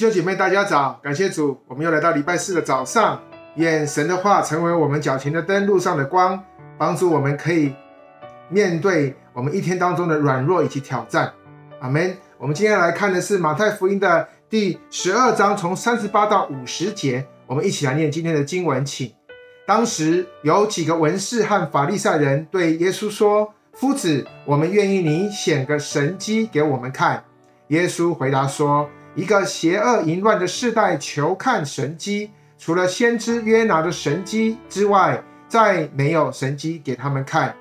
兄姐妹，大家早！感谢主，我们又来到礼拜四的早上。愿神的话成为我们脚前的灯，路上的光，帮助我们可以面对我们一天当中的软弱以及挑战。阿门。我们今天来看的是马太福音的第十二章，从三十八到五十节。我们一起来念今天的经文，请。当时有几个文士和法利赛人对耶稣说：“夫子，我们愿意你显个神迹给我们看。”耶稣回答说：“一个邪恶淫乱的世代求看神迹，除了先知约拿的神迹之外，再没有神迹给他们看。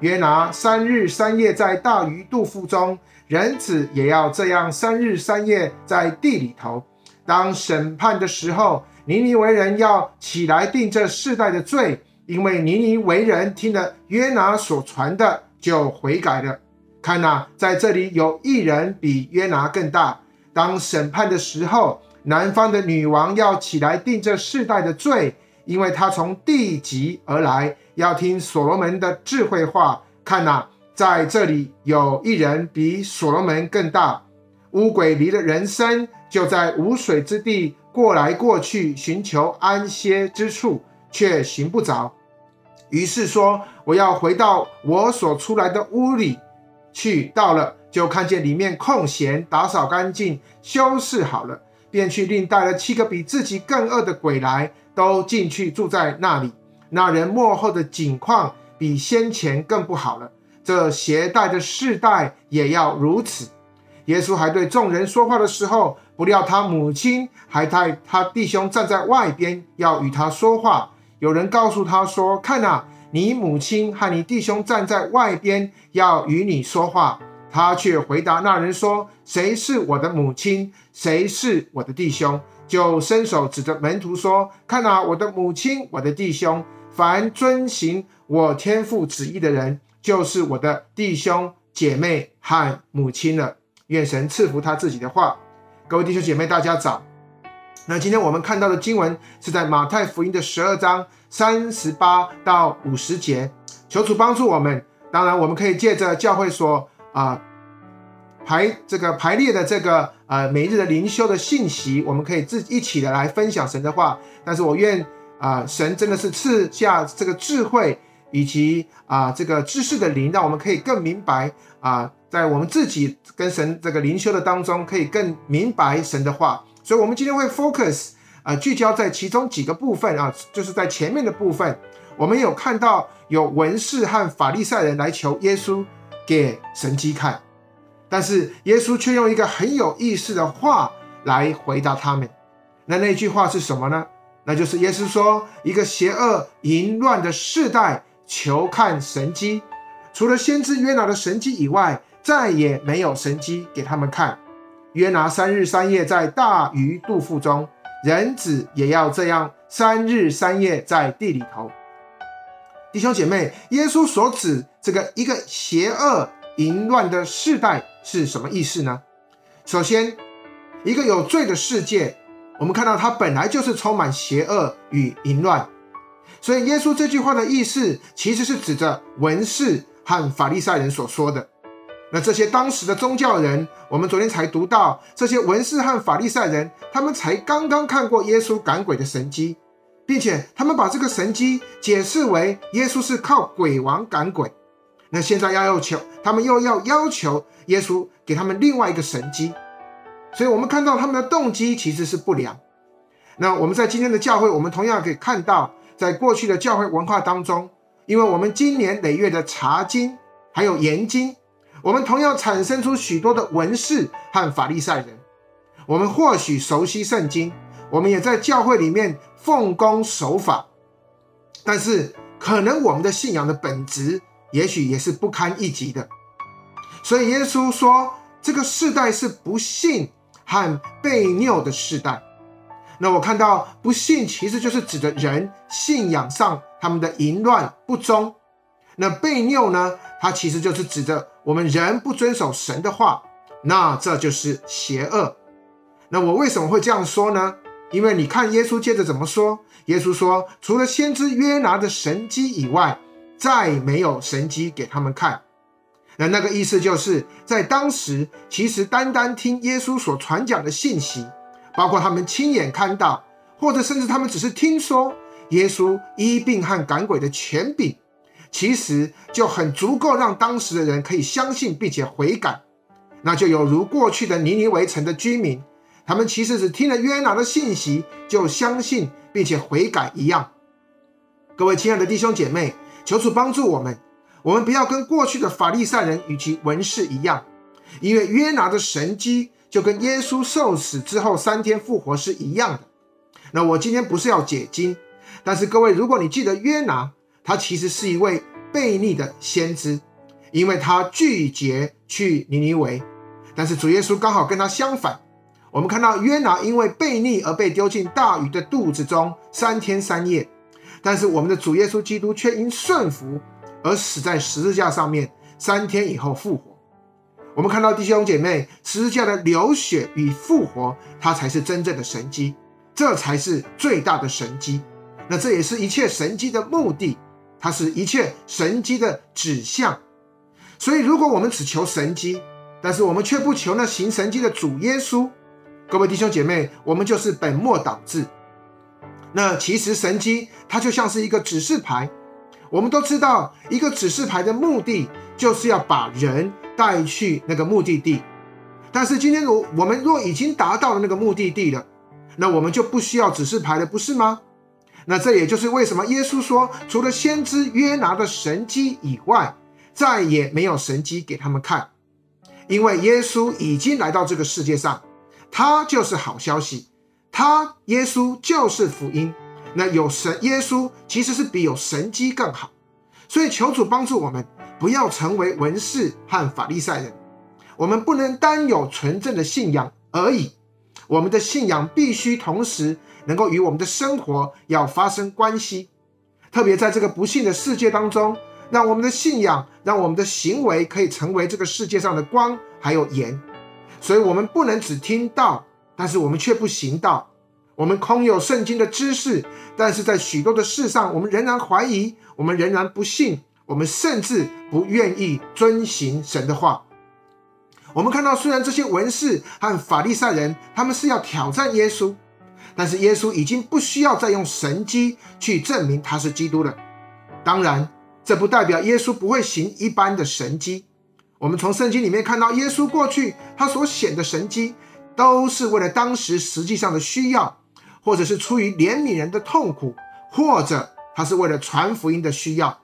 约拿三日三夜在大鱼肚腹中，人子也要这样三日三夜在地里头。当审判的时候。”尼尼微人要起来定这世代的罪，因为尼尼微人听了约拿所传的，就悔改了。看哪，在这里有一人比约拿更大。当审判的时候，南方的女王要起来定这世代的罪，因为她从地极而来，要听所罗门的智慧话。看哪，在这里有一人比所罗门更大。乌鬼离了人身，就在无水之地。过来过去寻求安歇之处，却寻不着。于是说：“我要回到我所出来的屋里去。”到了，就看见里面空闲，打扫干净，修饰好了，便去另带了七个比自己更恶的鬼来，都进去住在那里。那人幕后的景况比先前更不好了。这携带的世代也要如此。耶稣还对众人说话的时候，不料他母亲还带他弟兄站在外边，要与他说话。有人告诉他说：“看哪，你母亲和你弟兄站在外边，要与你说话。”他却回答那人说：“谁是我的母亲？谁是我的弟兄？”就伸手指着门徒说：“看啊，我的母亲，我的弟兄。凡遵行我天父旨意的人，就是我的弟兄姐妹和母亲了。”愿神赐福他自己的话。各位弟兄姐妹，大家早。那今天我们看到的经文是在马太福音的十二章三十八到五十节。求主帮助我们。当然，我们可以借着教会所啊、排这个排列的这个呃每日的灵修的信息，我们可以自一起的来分享神的话。但是我愿啊、神真的是赐下这个智慧以及啊、这个知识的灵，让我们可以更明白啊。在我们自己跟神这个灵修的当中，可以更明白神的话，所以，我们今天会 focus 啊、呃，聚焦在其中几个部分啊，就是在前面的部分，我们有看到有文士和法利赛人来求耶稣给神机看，但是耶稣却用一个很有意思的话来回答他们。那那句话是什么呢？那就是耶稣说：“一个邪恶淫乱的世代求看神机，除了先知约拿的神迹以外。”再也没有神机给他们看。约拿三日三夜在大鱼肚腹中，人子也要这样三日三夜在地里头。弟兄姐妹，耶稣所指这个一个邪恶淫乱的世代是什么意思呢？首先，一个有罪的世界，我们看到它本来就是充满邪恶与淫乱，所以耶稣这句话的意思其实是指着文士和法利赛人所说的。那这些当时的宗教人，我们昨天才读到，这些文士和法利赛人，他们才刚刚看过耶稣赶鬼的神迹，并且他们把这个神迹解释为耶稣是靠鬼王赶鬼。那现在要要求，他们又要要求耶稣给他们另外一个神迹，所以我们看到他们的动机其实是不良。那我们在今天的教会，我们同样可以看到，在过去的教会文化当中，因为我们经年累月的查经还有研经。我们同样产生出许多的文士和法利赛人。我们或许熟悉圣经，我们也在教会里面奉公守法，但是可能我们的信仰的本质，也许也是不堪一击的。所以耶稣说，这个世代是不信和悖拗的世代。那我看到不信，其实就是指的人信仰上他们的淫乱不忠。那悖拗呢？它其实就是指的我们人不遵守神的话，那这就是邪恶。那我为什么会这样说呢？因为你看耶稣接着怎么说？耶稣说，除了先知约拿的神迹以外，再没有神迹给他们看。那那个意思就是在当时，其实单单听耶稣所传讲的信息，包括他们亲眼看到，或者甚至他们只是听说耶稣医病和赶鬼的权柄，其实就很足够让当时的人可以相信并且悔改。那就有如过去的尼尼微城的居民，他们其实只听了约拿的信息就相信并且悔改一样。各位亲爱的弟兄姐妹，求主帮助我们，我们不要跟过去的法利赛人与其文士一样，因为约拿的神迹就跟耶稣受死之后三天复活是一样的。那我今天不是要解经，但是各位，如果你记得约拿，他其实是一位悖逆的先知，因为他拒绝去尼尼微。但是主耶稣刚好跟他相反，我们看到约拿因为悖逆而被丢进大鱼的肚子中三天三夜，但是我们的主耶稣基督却因顺服而死在十字架上面，三天以后复活。我们看到弟兄姐妹，十字架的流血与复活，它才是真正的神迹，这才是最大的神迹。那这也是一切神迹的目的，它是一切神迹的指向。所以，如果我们只求神迹，但是我们却不求那行神迹的主耶稣，各位弟兄姐妹，我们就是本末倒置。那其实神迹它就像是一个指示牌，我们都知道，一个指示牌的目的就是要把人带去那个目的地。但是今天如我们若已经达到了那个目的地了，那我们就不需要指示牌了，不是吗？那这也就是为什么耶稣说，除了先知约拿的神迹以外，再也没有神迹给他们看。因为耶稣已经来到这个世界上，他就是好消息，他耶稣就是福音。那有神耶稣其实是比有神迹更好，所以求主帮助我们，不要成为文士和法利赛人。我们不能单有纯正的信仰而已，我们的信仰必须同时能够与我们的生活要发生关系，特别在这个不幸的世界当中。让我们的信仰，让我们的行为可以成为这个世界上的光，还有盐。所以，我们不能只听道，但是我们却不行道。我们空有圣经的知识，但是在许多的事上，我们仍然怀疑，我们仍然不信，我们甚至不愿意遵行神的话。我们看到，虽然这些文士和法利赛人，他们是要挑战耶稣，但是耶稣已经不需要再用神迹去证明他是基督了。当然。这不代表耶稣不会行一般的神迹。我们从圣经里面看到，耶稣过去他所显的神迹，都是为了当时实际上的需要，或者是出于怜悯人的痛苦，或者他是为了传福音的需要。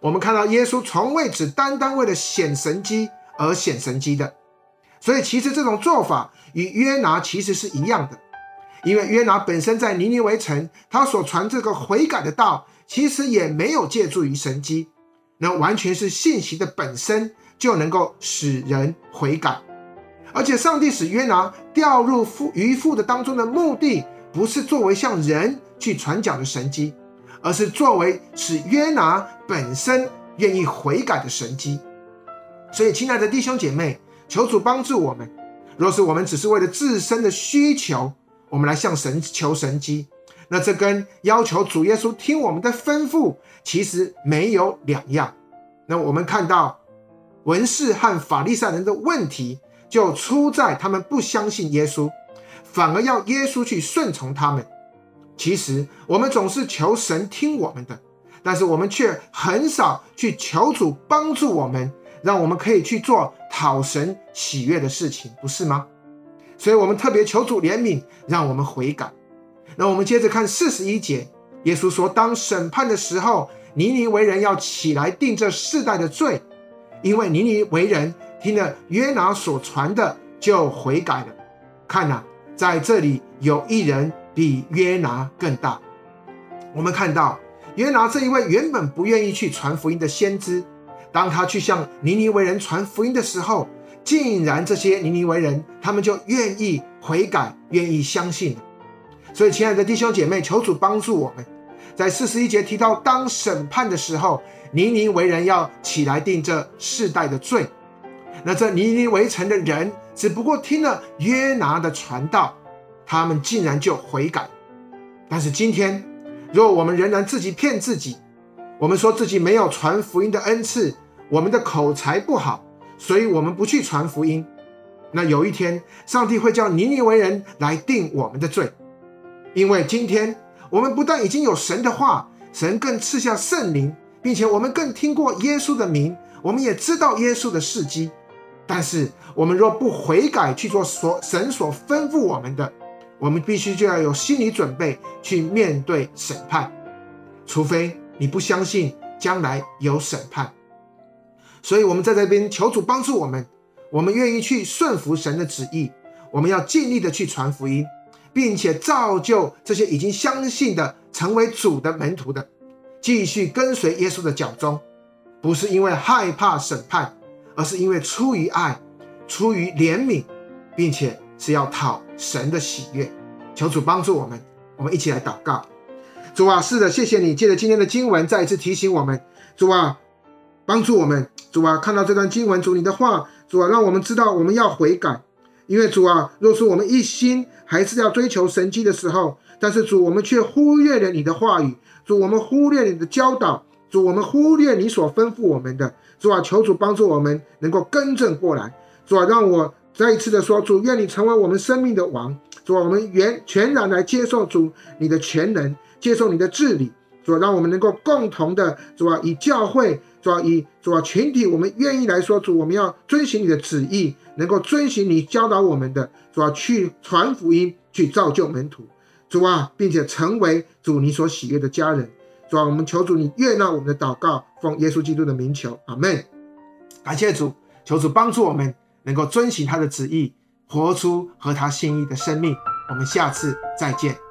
我们看到耶稣从未只单单为了显神迹而显神迹的。所以，其实这种做法与约拿其实是一样的，因为约拿本身在尼尼微城，他所传这个悔改的道。其实也没有借助于神迹，那完全是信息的本身就能够使人悔改。而且上帝使约拿掉入鱼腹的当中的目的，不是作为向人去传讲的神机，而是作为使约拿本身愿意悔改的神机。所以，亲爱的弟兄姐妹，求主帮助我们。若是我们只是为了自身的需求，我们来向神求神机。那这跟要求主耶稣听我们的吩咐，其实没有两样。那我们看到文士和法利赛人的问题，就出在他们不相信耶稣，反而要耶稣去顺从他们。其实我们总是求神听我们的，但是我们却很少去求主帮助我们，让我们可以去做讨神喜悦的事情，不是吗？所以我们特别求主怜悯，让我们悔改。那我们接着看四十一节，耶稣说：“当审判的时候，尼尼微人要起来定这世代的罪，因为尼尼为人听了约拿所传的，就悔改了。看呐，在这里有一人比约拿更大。我们看到约拿这一位原本不愿意去传福音的先知，当他去向尼尼为人传福音的时候，竟然这些尼尼为人他们就愿意悔改，愿意相信。”所以，亲爱的弟兄姐妹，求主帮助我们，在四十一节提到，当审判的时候，尼尼微人要起来定这世代的罪。那这尼尼微城的人只不过听了约拿的传道，他们竟然就悔改。但是今天，若我们仍然自己骗自己，我们说自己没有传福音的恩赐，我们的口才不好，所以我们不去传福音。那有一天，上帝会叫尼尼微人来定我们的罪，因为今天我们不但已经有神的话，神更赐下圣灵，并且我们更听过耶稣的名，我们也知道耶稣的事迹。但是，我们若不悔改去做所神所吩咐我们的，我们必须就要有心理准备去面对审判，除非你不相信将来有审判。所以，我们在这边求主帮助我们。我们愿意去顺服神的旨意，我们要尽力的去传福音，并且造就这些已经相信的成为主的门徒的，继续跟随耶稣的脚踪，不是因为害怕审判，而是因为出于爱，出于怜悯，并且是要讨神的喜悦。求主帮助我们，我们一起来祷告。主啊，是的，谢谢你借着今天的经文再一次提醒我们，主啊，帮助我们，主啊，看到这段经文，主你的话。主啊，让我们知道我们要悔改，因为主啊，若是我们一心还是要追求神迹的时候，但是主，我们却忽略了你的话语，主，我们忽略你的教导，主，我们忽略你所吩咐我们的，主啊，求主帮助我们能够更正过来，主啊，让我再一次的说，主，愿你成为我们生命的王，主啊，我们原全然来接受主你的全能，接受你的治理，主啊，让我们能够共同的，主啊，以教会。主啊，以主啊群体，我们愿意来说，主，我们要遵循你的旨意，能够遵循你教导我们的，主啊，去传福音，去造就门徒，主啊，并且成为主你所喜悦的家人，主啊，我们求主你悦纳我们的祷告，奉耶稣基督的名求，阿门。感谢主，求主帮助我们能够遵循他的旨意，活出合他心意的生命。我们下次再见。